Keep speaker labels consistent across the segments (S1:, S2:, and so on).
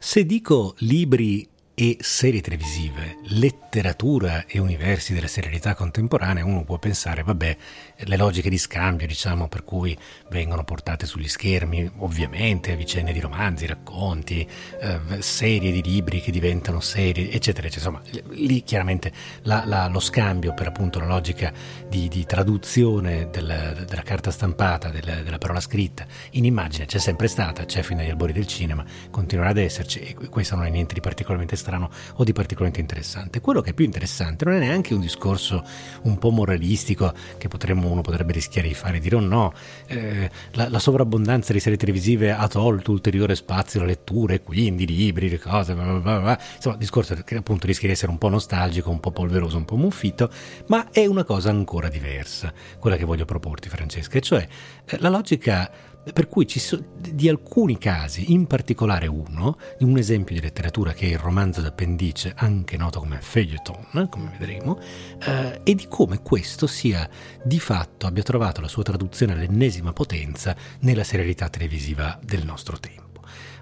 S1: Se dico libri e serie televisive, letteratura e universi della serialità contemporanea, uno può pensare, vabbè, le logiche di scambio, diciamo, per cui vengono portate sugli schermi, ovviamente, vicende di romanzi, racconti, eh, serie di libri che diventano serie, eccetera, eccetera. Insomma, lì chiaramente la, la, lo scambio per appunto la logica di, di traduzione del, della carta stampata, del, della parola scritta in immagine c'è sempre stata, c'è fino agli albori del cinema, continuerà ad esserci e questo non è niente di particolarmente strano strano o di particolarmente interessante. Quello che è più interessante non è neanche un discorso un po' moralistico che potremmo, uno potrebbe rischiare di fare, dire o oh no, eh, la, la, sovrabbondanza di serie televisive ha tolto ulteriore spazio alla lettura e quindi libri, le cose, bla bla bla insomma, discorso che appunto rischia di essere un po' nostalgico, un po' polveroso, un po' muffito, ma è una cosa ancora diversa, quella che voglio proporti Francesca, e cioè eh, la logica per cui ci sono di alcuni casi, in particolare uno, di un esempio di letteratura che è il romanzo d'appendice, anche noto come feuilleton, come vedremo, eh, e di come questo sia di fatto abbia trovato la sua traduzione all'ennesima potenza nella serialità televisiva del nostro tempo.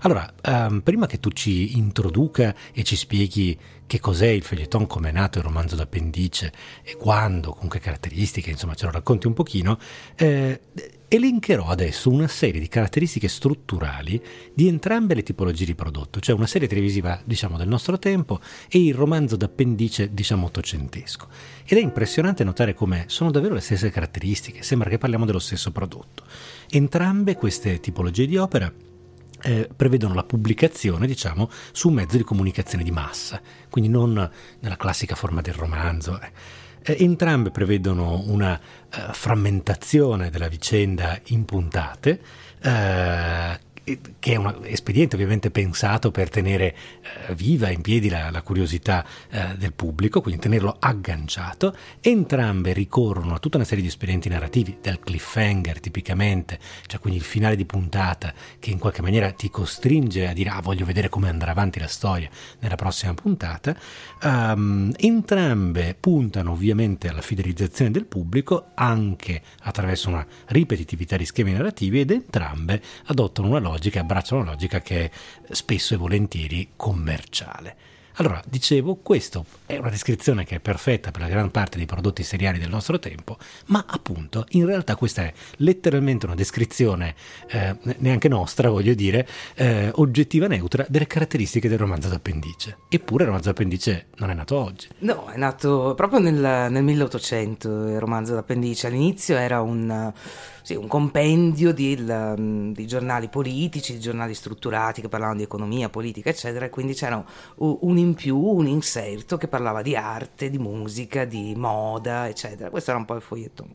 S1: Allora, um, prima che tu ci introduca e ci spieghi che cos'è il feuilleton, come è nato il romanzo d'appendice e quando, con che caratteristiche, insomma ce lo racconti un pochino, eh, elencherò adesso una serie di caratteristiche strutturali di entrambe le tipologie di prodotto, cioè una serie televisiva, diciamo, del nostro tempo e il romanzo d'appendice, diciamo, ottocentesco. Ed è impressionante notare come sono davvero le stesse caratteristiche, sembra che parliamo dello stesso prodotto. Entrambe queste tipologie di opera eh, prevedono la pubblicazione, diciamo, su un mezzo di comunicazione di massa, quindi non nella classica forma del romanzo. Eh. eh entrambe prevedono una uh, frammentazione della vicenda in puntate, uh, che è un espediente ovviamente pensato per tenere eh, viva in piedi la, la curiosità eh, del pubblico, quindi tenerlo agganciato. Entrambe ricorrono a tutta una serie di espedienti narrativi, del cliffhanger tipicamente, cioè quindi il finale di puntata che in qualche maniera ti costringe a dire ah voglio vedere come andrà avanti la storia nella prossima puntata. Um, entrambe puntano ovviamente alla fidelizzazione del pubblico anche attraverso una ripetitività di schemi narrativi ed entrambe adottano una logica logica, abbracciano una logica che è spesso e volentieri commerciale. Allora, dicevo, questa è una descrizione che è perfetta per la gran parte dei prodotti seriali del nostro tempo, ma appunto, in realtà questa è letteralmente una descrizione, eh, neanche nostra, voglio dire, eh, oggettiva neutra delle caratteristiche del romanzo d'appendice. Eppure il romanzo d'appendice non è nato oggi.
S2: No, è nato proprio nel, nel 1800 il romanzo d'appendice. All'inizio era un sì, un compendio di, il, di, giornali politici, di giornali strutturati che parlavano di economia, politica, eccetera, e quindi c'era un in più, un inserto che parlava di arte, di musica, di moda, eccetera. Questo era un po' il foglietton.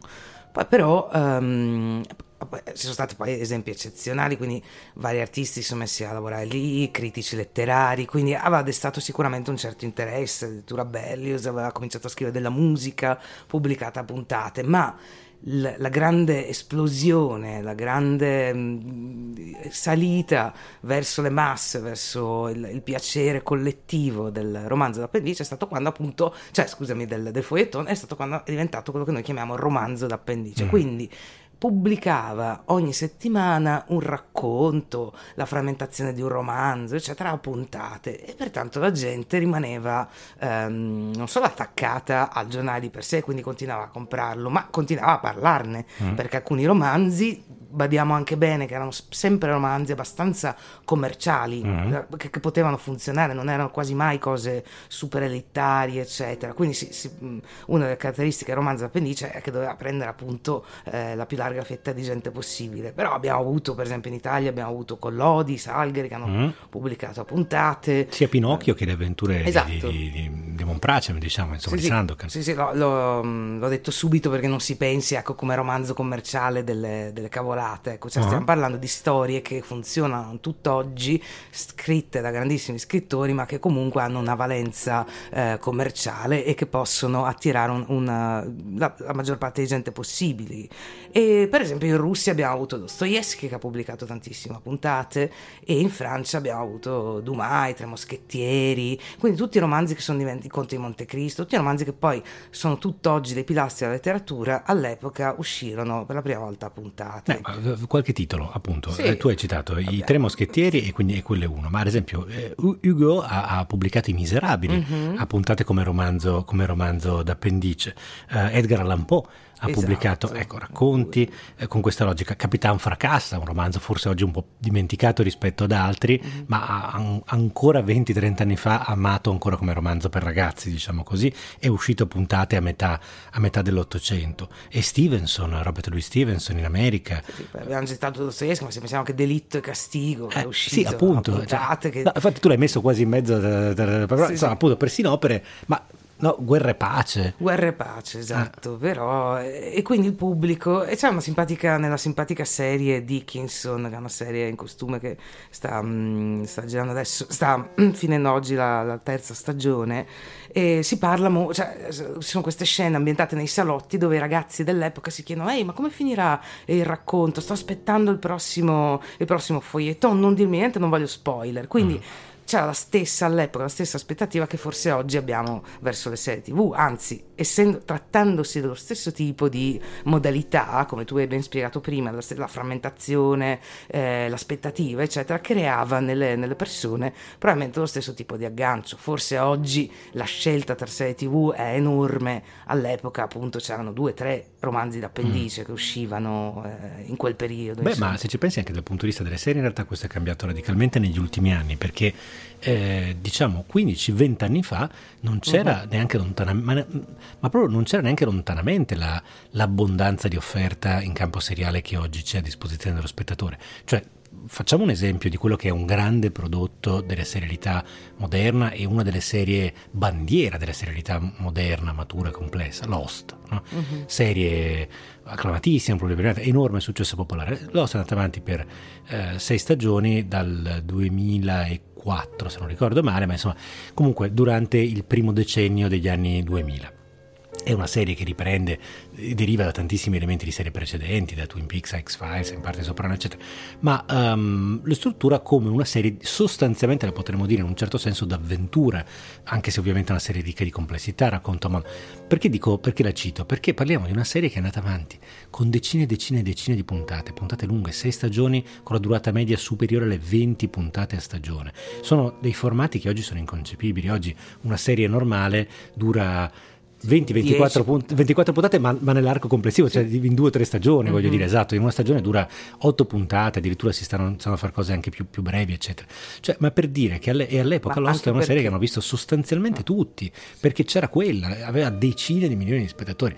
S2: Poi però um, ci sono stati poi esempi eccezionali, quindi vari artisti si sono messi a lavorare lì, critici letterari, quindi aveva destato sicuramente un certo interesse. Turabellius aveva cominciato a scrivere della musica pubblicata a puntate, ma la grande esplosione, la grande mh, salita verso le masse, verso il, il, piacere collettivo del romanzo d'appendice è stato quando appunto, cioè scusami, del, del foglietton, è stato quando è diventato quello che noi chiamiamo romanzo d'appendice. Mm. Quindi pubblicava ogni settimana un racconto, la frammentazione di un romanzo, eccetera, a puntate e pertanto la gente rimaneva ehm, non solo attaccata al giornale di per sé, quindi continuava a comprarlo, ma continuava a parlarne, mm. perché alcuni romanzi badiamo anche bene che erano sempre romanzi abbastanza commerciali mm-hmm. che, che, potevano funzionare, non erano quasi mai cose super elitarie, eccetera. Quindi si, si, una delle caratteristiche del romanzo d'appendice è che doveva prendere appunto eh, la più larga fetta di gente possibile. Però abbiamo avuto, per esempio in Italia, abbiamo avuto Collodi, Salgheri che hanno mm-hmm. pubblicato a puntate.
S1: Sia Pinocchio eh, che le avventure esatto. di, di, di Monpracem, diciamo, insomma,
S2: sì,
S1: di Sandokan.
S2: Sì, sì, lo, lo, l'ho detto subito perché non si pensi ecco, come romanzo commerciale delle, delle cavolate cavolate, ecco, cioè uh-huh. stiamo parlando di storie che funzionano tutt'oggi, scritte da grandissimi scrittori, ma che comunque hanno una valenza eh, commerciale e che possono attirare un, una, la, la, maggior parte di gente possibile. E per esempio in Russia abbiamo avuto Dostoevsky che ha pubblicato tantissime puntate e in Francia abbiamo avuto Dumas, i Tre Moschettieri, quindi tutti i romanzi che sono diventati Conte di Montecristo, tutti romanzi che poi sono tutt'oggi dei pilastri della letteratura, all'epoca uscirono per la prima volta puntate.
S1: Eh, qualche titolo, appunto. Sì. Eh, tu hai citato Vabbè. I Tre Moschettieri e quindi e quello è uno, ma ad esempio eh, Hugo ha, ha, pubblicato I Miserabili, mm-hmm. a puntate come romanzo, come romanzo d'appendice. Uh, Edgar Allan Poe ha esatto. pubblicato ecco, racconti eh, con questa logica. Capitan Fracassa, un romanzo forse oggi un po' dimenticato rispetto ad altri, mm-hmm. ma an- ancora 20-30 anni fa amato ancora come romanzo per ragazzi, diciamo così, è uscito a puntate a metà, a metà dell'Ottocento. E Stevenson, Robert Louis Stevenson in America.
S2: Sì, abbiamo citato Dostoevsky, ma se pensiamo che Delitto e Castigo eh, è uscito
S1: sì, appunto,
S2: cioè, che...
S1: no, infatti tu l'hai messo quasi in mezzo, da, da, da, però, sì, insomma, sì. appunto, persino opere, ma No, Guerra e Pace.
S2: Guerra e Pace, esatto, ah. però... E quindi il pubblico... E c'è una simpatica, nella simpatica serie Dickinson, che è una serie in costume che sta, mm, sta girando adesso, sta finendo oggi la, la terza stagione, e si parla... Mo- cioè, ci sono queste scene ambientate nei salotti dove i ragazzi dell'epoca si chiedono ehi, ma come finirà il racconto? Sto aspettando il prossimo, il prossimo foglietto, non dirmi niente, non voglio spoiler. Quindi... Mm c'era la stessa all'epoca, la stessa aspettativa che forse oggi abbiamo verso le serie TV, anzi, essendo, trattandosi dello stesso tipo di modalità, come tu hai ben spiegato prima, la, la frammentazione, eh, l'aspettativa, eccetera, creava nelle, nelle, persone probabilmente lo stesso tipo di aggancio. Forse oggi la scelta tra serie TV è enorme, all'epoca appunto c'erano due o tre romanzi d'appendice mm. che uscivano eh, in quel periodo.
S1: Beh, insomma. ma se ci pensi anche dal punto di vista delle serie, in realtà questo è cambiato radicalmente negli ultimi anni, perché eh, diciamo 15-20 anni fa non c'era uh-huh. neanche lontanamente, ma, ma, proprio non c'era neanche lontanamente la, l'abbondanza di offerta in campo seriale che oggi c'è a disposizione dello spettatore. Cioè, facciamo un esempio di quello che è un grande prodotto della serialità moderna e una delle serie bandiera della serialità moderna, matura, complessa, Lost. No? Uh-huh. Serie acclamatissima, enorme successo popolare. Lost è andata avanti per eh, sei stagioni dal 2004, se non ricordo male, ma insomma comunque durante il primo decennio degli anni 2000. È una serie che riprende, deriva da tantissimi elementi di serie precedenti, da Twin Peaks X-Files, in parte Soprano, eccetera, ma um, lo struttura come una serie sostanzialmente, la potremmo dire in un certo senso, d'avventura, anche se ovviamente è una serie ricca di complessità, racconto, ma perché dico, perché la cito? Perché parliamo di una serie che è andata avanti con decine e decine e decine di puntate, puntate lunghe, sei stagioni con la durata media superiore alle 20 puntate a stagione. Sono dei formati che oggi sono inconcepibili, oggi una serie normale dura 20-24 punt- 24 puntate, ma, ma, nell'arco complessivo, cioè in due o tre stagioni, mm-hmm. voglio dire, esatto. In una stagione dura 8 puntate, addirittura si stanno, stanno a fare cose anche più, più, brevi, eccetera. Cioè, ma per dire che alle, all'epoca ma Lost è una perché... serie che hanno visto sostanzialmente tutti, perché c'era quella, aveva decine di milioni di spettatori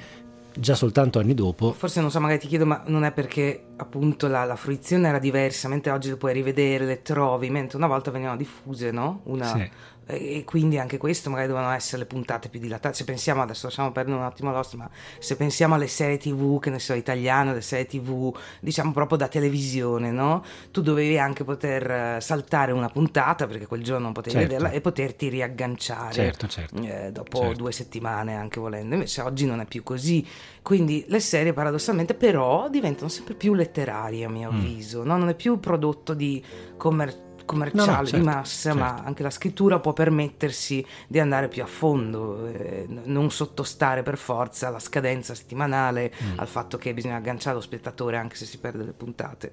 S1: già soltanto anni dopo.
S2: Forse non so, magari ti chiedo, ma non è perché appunto la, la fruizione era diversa, mentre oggi le puoi rivedere, le trovi, mentre una volta venivano diffuse, no? Una, sì e quindi anche questo magari dovevano essere le puntate più dilatate se pensiamo adesso lasciamo perdere un attimo Lost ma se pensiamo alle serie tv che ne so italiane alle serie tv diciamo proprio da televisione no? tu dovevi anche poter eh, saltare una puntata perché quel giorno non potevi certo. vederla e poterti riagganciare
S1: certo, certo.
S2: Eh, dopo certo. due settimane anche volendo invece oggi non è più così quindi le serie paradossalmente però diventano sempre più letterarie a mio mm. avviso no? non è più prodotto di commerciale commerciale no, no, certo, di massa, certo. ma anche la scrittura può permettersi di andare più a fondo, eh, non sottostare per forza alla scadenza settimanale, mm. al fatto che bisogna agganciare lo spettatore anche se si perde le puntate.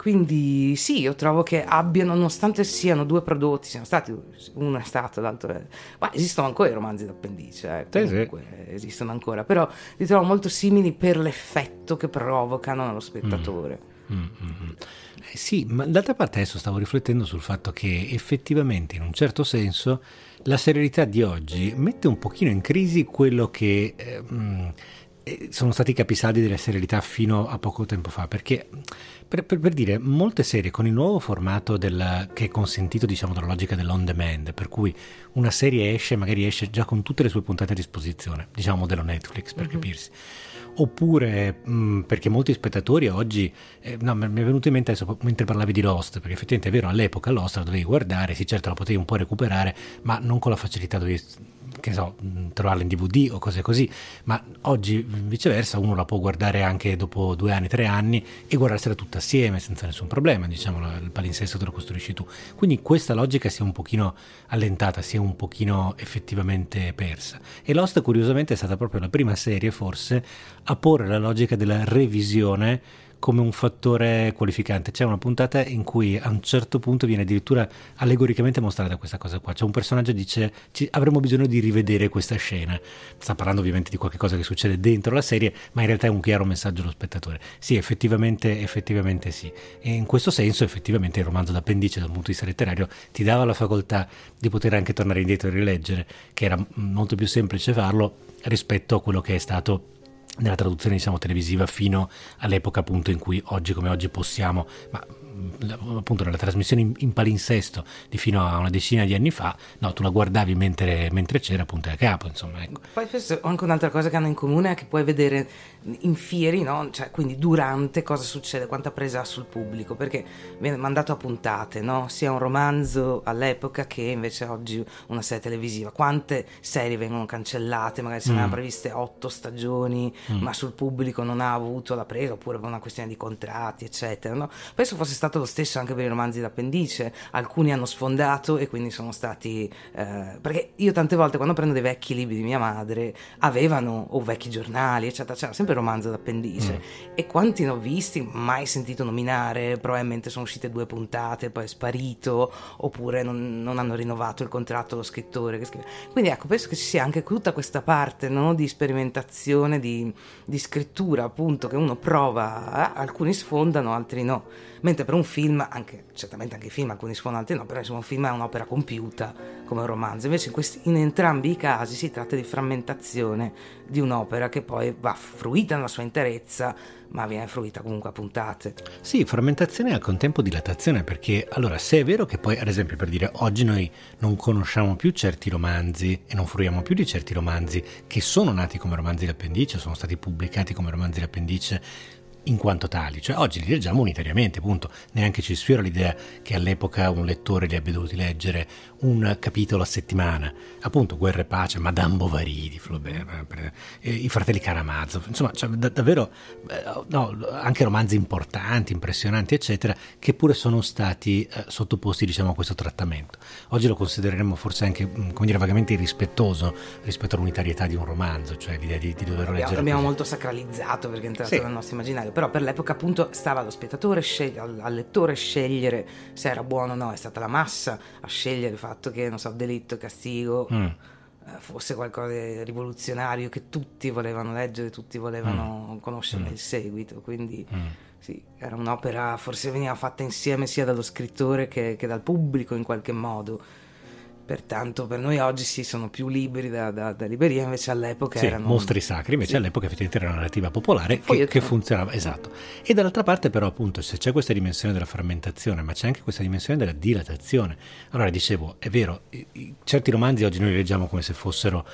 S2: Quindi sì, io trovo che abbiano, nonostante siano due prodotti, siano stati, uno è stato, l'altro è... Ma esistono ancora i romanzi d'appendice, eh, comunque sì. esistono ancora, però li trovo molto simili per l'effetto che provocano nello spettatore. Mm. Mm-hmm.
S1: Eh sì, ma d'altra parte adesso stavo riflettendo sul fatto che effettivamente in un certo senso la serialità di oggi mette un pochino in crisi quello che eh, eh, sono stati i capisaldi della serialità fino a poco tempo fa, perché per, per, per, dire, molte serie con il nuovo formato del, che è consentito diciamo dalla logica dell'on demand, per cui una serie esce, magari esce già con tutte le sue puntate a disposizione, diciamo modello Netflix per mm-hmm. capirsi oppure mh, mm, perché molti spettatori oggi, eh, no, mi è venuto in mente adesso mentre parlavi di Lost, perché effettivamente è vero, all'epoca Lost la dovevi guardare, sì certo la potevi un po' recuperare, ma non con la facilità dovevi che so, trovarla in DVD o cose così, ma oggi viceversa uno la può guardare anche dopo due anni, tre anni e guardarsela tutta assieme senza nessun problema, diciamo, il palinsesto te lo costruisci tu. Quindi questa logica si è un pochino allentata, si è un pochino effettivamente persa. E Lost curiosamente è stata proprio la prima serie forse a porre la logica della revisione come un fattore qualificante. C'è una puntata in cui a un certo punto viene addirittura allegoricamente mostrata questa cosa qua. C'è un personaggio che dice avremo bisogno di rivedere questa scena. Sta parlando ovviamente di qualcosa che succede dentro la serie, ma in realtà è un chiaro messaggio allo spettatore. Sì, effettivamente, effettivamente sì. E in questo senso effettivamente il romanzo d'appendice dal punto di vista letterario ti dava la facoltà di poter anche tornare indietro e rileggere, che era molto più semplice farlo rispetto a quello che è stato nella traduzione diciamo televisiva fino all'epoca appunto in cui oggi come oggi possiamo ma appunto nella trasmissione in, in, palinsesto di fino a una decina di anni fa, no, tu la guardavi mentre, mentre c'era appunto a capo, insomma. Ecco.
S2: Poi anche un'altra cosa che hanno in comune è che puoi vedere in fieri, no? cioè, quindi durante cosa succede, quanta presa ha sul pubblico, perché viene mandato a puntate, no? sia un romanzo all'epoca che invece oggi una serie televisiva. Quante serie vengono cancellate, magari se mm. ne hanno previste otto stagioni, mm. ma sul pubblico non ha avuto la presa, oppure per una questione di contratti, eccetera. No? Penso fosse stato lo stesso anche per i romanzi d'appendice, alcuni hanno sfondato e quindi sono stati... Eh, perché io tante volte quando prendo dei vecchi libri di mia madre avevano, o vecchi giornali, eccetera, c'era sempre il romanzo d'appendice mm. e quanti ne ho visti, mai sentito nominare, probabilmente sono uscite due puntate, poi è sparito, oppure non, non hanno rinnovato il contratto lo scrittore che scrive. Quindi ecco, penso che ci sia anche tutta questa parte no, di sperimentazione, di, di scrittura appunto che uno prova, eh? alcuni sfondano, altri no mentre per un film, anche, certamente anche i film, alcuni sfondanti no, però insomma un film è un'opera compiuta come un romanzo, invece in, questi, in entrambi i casi si tratta di frammentazione di un'opera che poi va fruita nella sua interezza, ma viene fruita comunque a puntate.
S1: Sì, frammentazione e al contempo dilatazione, perché allora se è vero che poi, ad esempio, per dire oggi noi non conosciamo più certi romanzi e non fruiamo più di certi romanzi che sono nati come romanzi d'appendice, sono stati pubblicati come romanzi d'appendice in quanto tali, cioè oggi li leggiamo unitariamente, appunto, neanche ci sfiora l'idea che all'epoca un lettore li abbia dovuti leggere un capitolo a settimana, appunto Guerra e Pace, Madame Bovary di Flaubert, i fratelli Karamazov, insomma, cioè, da, davvero eh, no, anche romanzi importanti, impressionanti, eccetera, che pure sono stati eh, sottoposti, diciamo, a questo trattamento. Oggi lo considereremmo forse anche, mm, come dire, vagamente irrispettoso rispetto all'unitarietà di un romanzo, cioè l'idea di, di doverlo leggere.
S2: L'abbiamo così. molto sacralizzato perché è entrato sì. nel nostro immaginario, però per l'epoca appunto stava allo spettatore, scegli- al, al lettore scegliere se era buono o no, è stata la massa a scegliere fatto che, non so, delitto castigo mm. eh, fosse qualcosa di rivoluzionario che tutti volevano leggere, tutti volevano mm. conoscere mm. il seguito, quindi mm. sì, era un'opera, forse veniva fatta insieme sia dallo scrittore che, che dal pubblico in qualche modo Pertanto per noi oggi sì sono più liberi da, da, da libreria, invece all'epoca
S1: sì,
S2: erano...
S1: mostri sacri, invece sì. all'epoca effettivamente era una narrativa popolare che, che, funzionava, esatto. E dall'altra parte però appunto se c'è questa dimensione della frammentazione, ma c'è anche questa dimensione della dilatazione. Allora dicevo, è vero, certi romanzi oggi noi li leggiamo come se fossero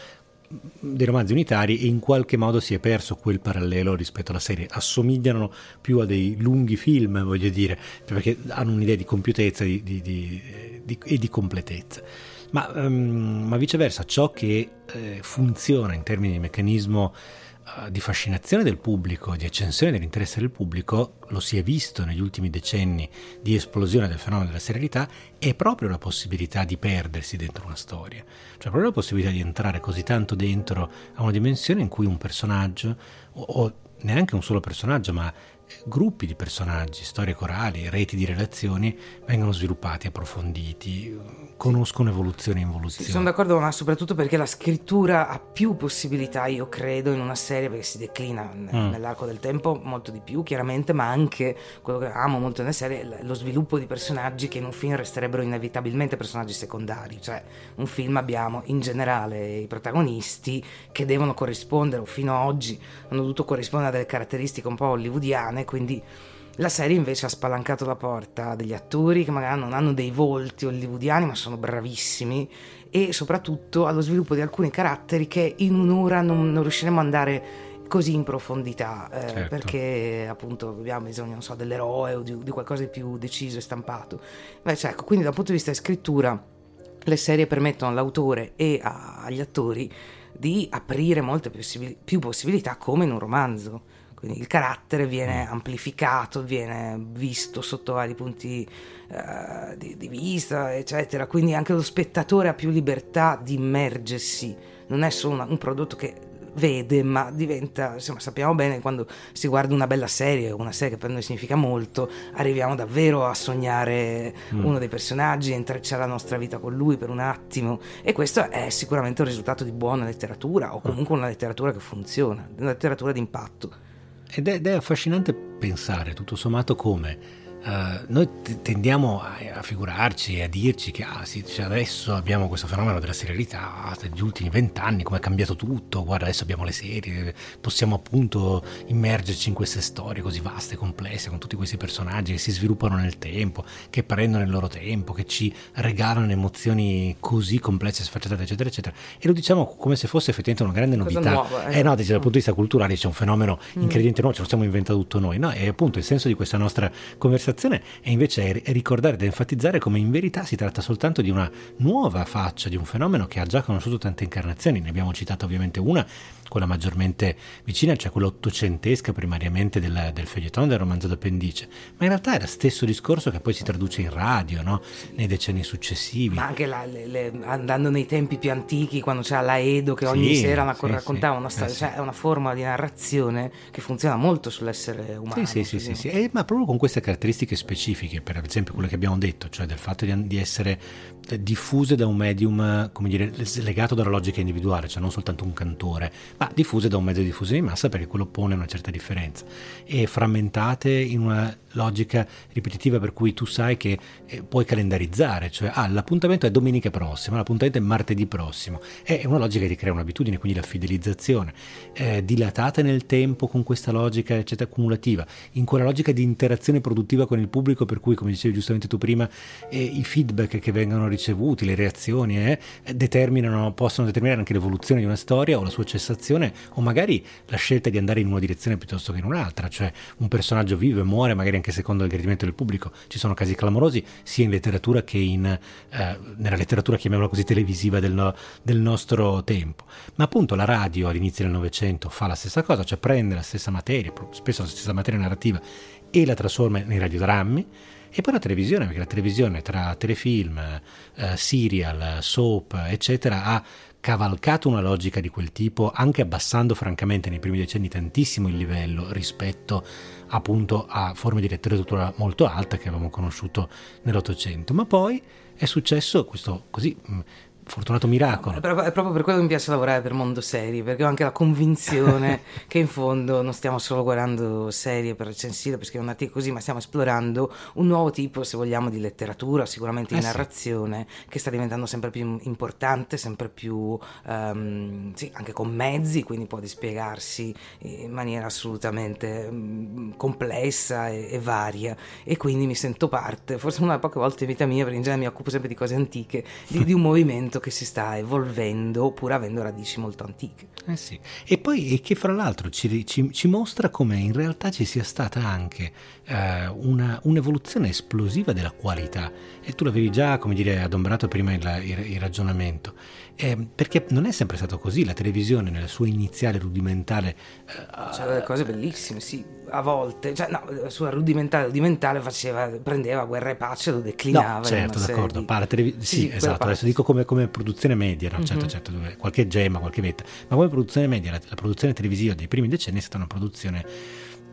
S1: dei romanzi unitari e in qualche modo si è perso quel parallelo rispetto alla serie assomigliano più a dei lunghi film voglio dire perché hanno un'idea di compiutezza di, di, di, e di completezza ma, um, ma viceversa ciò che eh, funziona in termini di meccanismo uh, di fascinazione del pubblico, di accensione dell'interesse del pubblico, lo si è visto negli ultimi decenni di esplosione del fenomeno della serialità, è proprio la possibilità di perdersi dentro una storia, cioè proprio la possibilità di entrare così tanto dentro a una dimensione in cui un personaggio, o, o neanche un solo personaggio, ma gruppi di personaggi, storie corali, reti di relazioni vengono sviluppati, approfonditi, conoscono evoluzione e involuzione.
S2: Sì, sono d'accordo, ma soprattutto perché la scrittura ha più possibilità, io credo, in una serie perché si declina mm. nell'arco del tempo molto di più, chiaramente, ma anche quello che amo molto nelle serie, lo sviluppo di personaggi che in un film resterebbero inevitabilmente personaggi secondari, cioè un film abbiamo in generale i protagonisti che devono corrispondere, o fino ad oggi hanno dovuto corrispondere a delle caratteristiche un po' hollywoodiane italiane, quindi la serie invece ha spalancato la porta a degli attori che magari non hanno dei volti hollywoodiani ma sono bravissimi e soprattutto allo sviluppo di alcuni caratteri che in un'ora non, non riusciremo ad andare così in profondità eh, certo. perché appunto abbiamo bisogno so, dell'eroe o di, di, qualcosa di più deciso e stampato invece ecco quindi dal punto di vista di scrittura le serie permettono all'autore e agli attori di aprire molte più possibilità come in un romanzo. Quindi il carattere viene mm. amplificato, viene visto sotto vari punti uh, di, di, vista, eccetera. Quindi anche lo spettatore ha più libertà di immergersi. Non è solo una, un prodotto che vede, ma diventa, insomma, sappiamo bene quando si guarda una bella serie, una serie che per noi significa molto, arriviamo davvero a sognare mm. uno dei personaggi, a intrecciare la nostra vita con lui per un attimo e questo è sicuramente un risultato di buona letteratura o comunque una letteratura che funziona, una letteratura d'impatto.
S1: Ed è, ed è affascinante pensare tutto sommato come Uh, noi t- tendiamo a, a, figurarci e a dirci che ah, sì, cioè adesso abbiamo questo fenomeno della serialità degli ultimi vent'anni, come è cambiato tutto, guarda adesso abbiamo le serie, possiamo appunto immergerci in queste storie così vaste e complesse, con tutti questi personaggi che si sviluppano nel tempo, che prendono il loro tempo, che ci regalano emozioni così complesse, sfacciatate, eccetera, eccetera. E lo diciamo come se fosse effettivamente una grande novità. Nuova, eh? eh no, dice, dal punto di vista culturale c'è un fenomeno mm. incredibile, no, ce lo stiamo inventando tutto noi, no? E appunto il senso di questa nostra conversazione conversazione è invece ricordare ed enfatizzare come in verità si tratta soltanto di una nuova faccia di un fenomeno che ha già conosciuto tante incarnazioni. Ne abbiamo citato ovviamente una quella maggiormente vicina, cioè quella ottocentesca primariamente del, del feuilleton del romanzo d'appendice, ma in realtà lo stesso discorso che poi si traduce in radio no? nei decenni successivi.
S2: Ma anche la, le, le, andando nei tempi più antichi, quando c'era la Edo che ogni sì, sera sì, raccontava sì, una storia, eh, cioè è una forma di narrazione che funziona molto sull'essere umano.
S1: Sì, sì, sì, sì, eh, ma proprio con queste caratteristiche specifiche, per esempio quelle che abbiamo detto, cioè del fatto di, di essere diffuse da un medium, come dire, legato dalla logica individuale, cioè non soltanto un cantore, ma diffuse da un mezzo di diffusione di massa perché quello pone una certa differenza. E frammentate in una logica ripetitiva per cui tu sai che eh, puoi calendarizzare, cioè ah, l'appuntamento è domenica prossima, l'appuntamento è martedì prossimo. È una logica che crea un'abitudine, quindi la fidelizzazione, eh, dilatata nel tempo con questa logica eccetera, cumulativa, in quella logica di interazione produttiva con il pubblico per cui, come dicevi giustamente tu prima, eh, i feedback che vengono ricevuti, le reazioni, eh, determinano, possono determinare anche l'evoluzione di una storia o la sua cessazione o magari la scelta di andare in una direzione piuttosto che in un'altra, cioè un personaggio vive e muore magari anche secondo il gradimento del pubblico. Ci sono casi clamorosi sia in letteratura che in, eh, nella letteratura, chiamiamola così, televisiva del, no, del, nostro tempo. Ma appunto la radio all'inizio del Novecento fa la stessa cosa, cioè prende la stessa materia, spesso la stessa materia narrativa, e la trasforma nei radiodrammi. E poi la televisione, perché la televisione tra telefilm, eh, serial, soap, eccetera, ha cavalcato una logica di quel tipo, anche abbassando francamente nei primi decenni tantissimo il livello rispetto appunto a forme di letteratura molto alta che avevamo conosciuto nell'Ottocento. Ma poi è successo questo così fortunato miracolo.
S2: È proprio, è proprio, per quello che mi piace lavorare per Mondo Serie, perché ho anche la convinzione che in fondo non stiamo solo guardando serie per recensire, per scrivere un articolo così, ma stiamo esplorando un nuovo tipo, se vogliamo, di letteratura, sicuramente di eh narrazione, sì. che sta diventando sempre più importante, sempre più, um, sì, anche con mezzi, quindi può dispiegarsi in maniera assolutamente um, complessa e, e, varia. E quindi mi sento parte, forse una poche volte in vita mia, perché in genere mi occupo sempre di cose antiche, di, di un movimento movimento che si sta evolvendo pur avendo radici molto antiche.
S1: Eh sì. E poi e che fra l'altro ci, ci, ci, mostra come in realtà ci sia stata anche eh, una, un'evoluzione esplosiva della qualità. E tu l'avevi già, come dire, adombrato prima il, il, il ragionamento. Eh, perché non è sempre stato così, la televisione nella sua iniziale rudimentale...
S2: Eh, C'erano delle cose bellissime, sì, a volte, cioè no, la sua rudimentale, rudimentale faceva, prendeva guerra e pace, lo declinava.
S1: No, certo, d'accordo, di... Parla, televis- sì, sì, esatto, adesso dico come, come, produzione media, no? certo, mm-hmm. certo, qualche gemma, qualche vetta, ma come produzione media, la, la produzione televisiva dei primi decenni è stata una produzione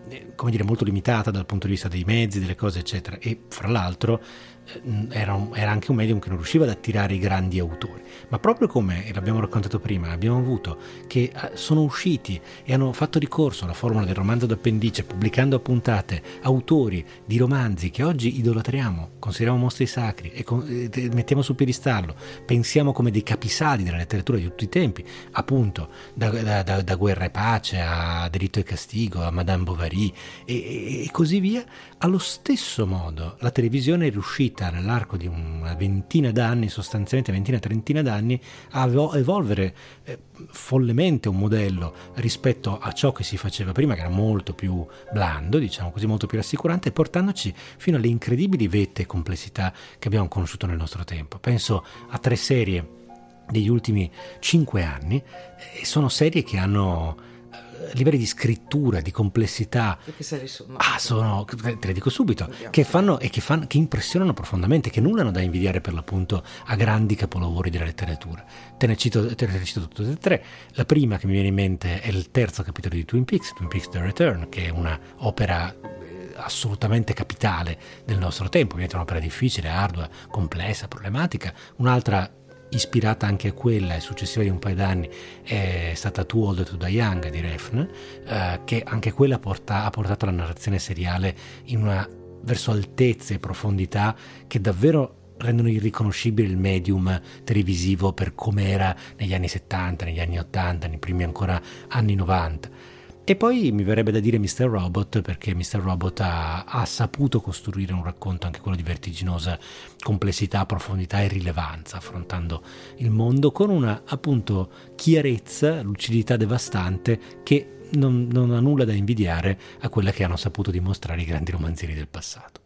S1: eh, come dire, molto limitata dal punto di vista dei mezzi, delle cose, eccetera. E fra l'altro eh, era, un, era, anche un medium che non riusciva ad attirare i grandi autori, ma proprio come, e l'abbiamo raccontato prima, abbiamo avuto che eh, sono usciti e hanno fatto ricorso alla formula del romanzo d'appendice, pubblicando a puntate autori di romanzi che oggi idolatriamo, consideriamo mostri sacri e, con, e mettiamo sul piedistallo, pensiamo come dei capisaldi della letteratura di tutti i tempi, appunto da, da, da, da Guerra e Pace a Delitto e Castigo, a Madame Bovary e, e, così via, allo stesso modo la televisione è riuscita nell'arco di una ventina d'anni, sostanzialmente ventina, trentina d'anni, a evolvere eh, follemente un modello rispetto a ciò che si faceva prima, che era molto più blando, diciamo così, molto più rassicurante, portandoci fino alle incredibili vette e complessità che abbiamo conosciuto nel nostro tempo. Penso a tre serie degli ultimi cinque anni e sono serie che hanno livelli di scrittura, di complessità. Ah, sono, te le dico subito, che fanno e che, fanno, che impressionano profondamente, che nulla hanno da invidiare per l'appunto a grandi capolavori della letteratura. Te ne cito, te ne cito tutte e tre. La prima che mi viene in mente è il terzo capitolo di Twin Peaks, Twin Peaks The Return, che è un'opera eh, assolutamente capitale del nostro tempo, ovviamente un'opera difficile, ardua, complessa, problematica. Un'altra ispirata anche a quella e successiva di un paio d'anni è stata Too Old to Die Young di Refn, eh, che anche quella porta, ha portato la narrazione seriale una, verso altezze e profondità che davvero rendono irriconoscibile il medium televisivo per come era negli anni 70, negli anni 80, nei primi ancora anni 90. E poi mi verrebbe da dire Mr. Robot perché Mr. Robot ha, ha, saputo costruire un racconto, anche quello di vertiginosa complessità, profondità e rilevanza, affrontando il mondo con una appunto chiarezza, lucidità devastante che non, non ha nulla da invidiare a quella che hanno saputo dimostrare i grandi romanzieri del passato.